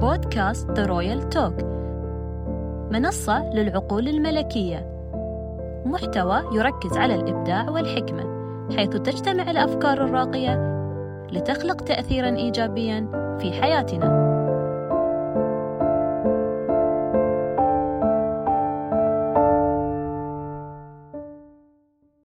بودكاست ذا رويال توك منصة للعقول الملكية. محتوى يركز على الإبداع والحكمة حيث تجتمع الأفكار الراقية لتخلق تأثيرا إيجابيا في حياتنا.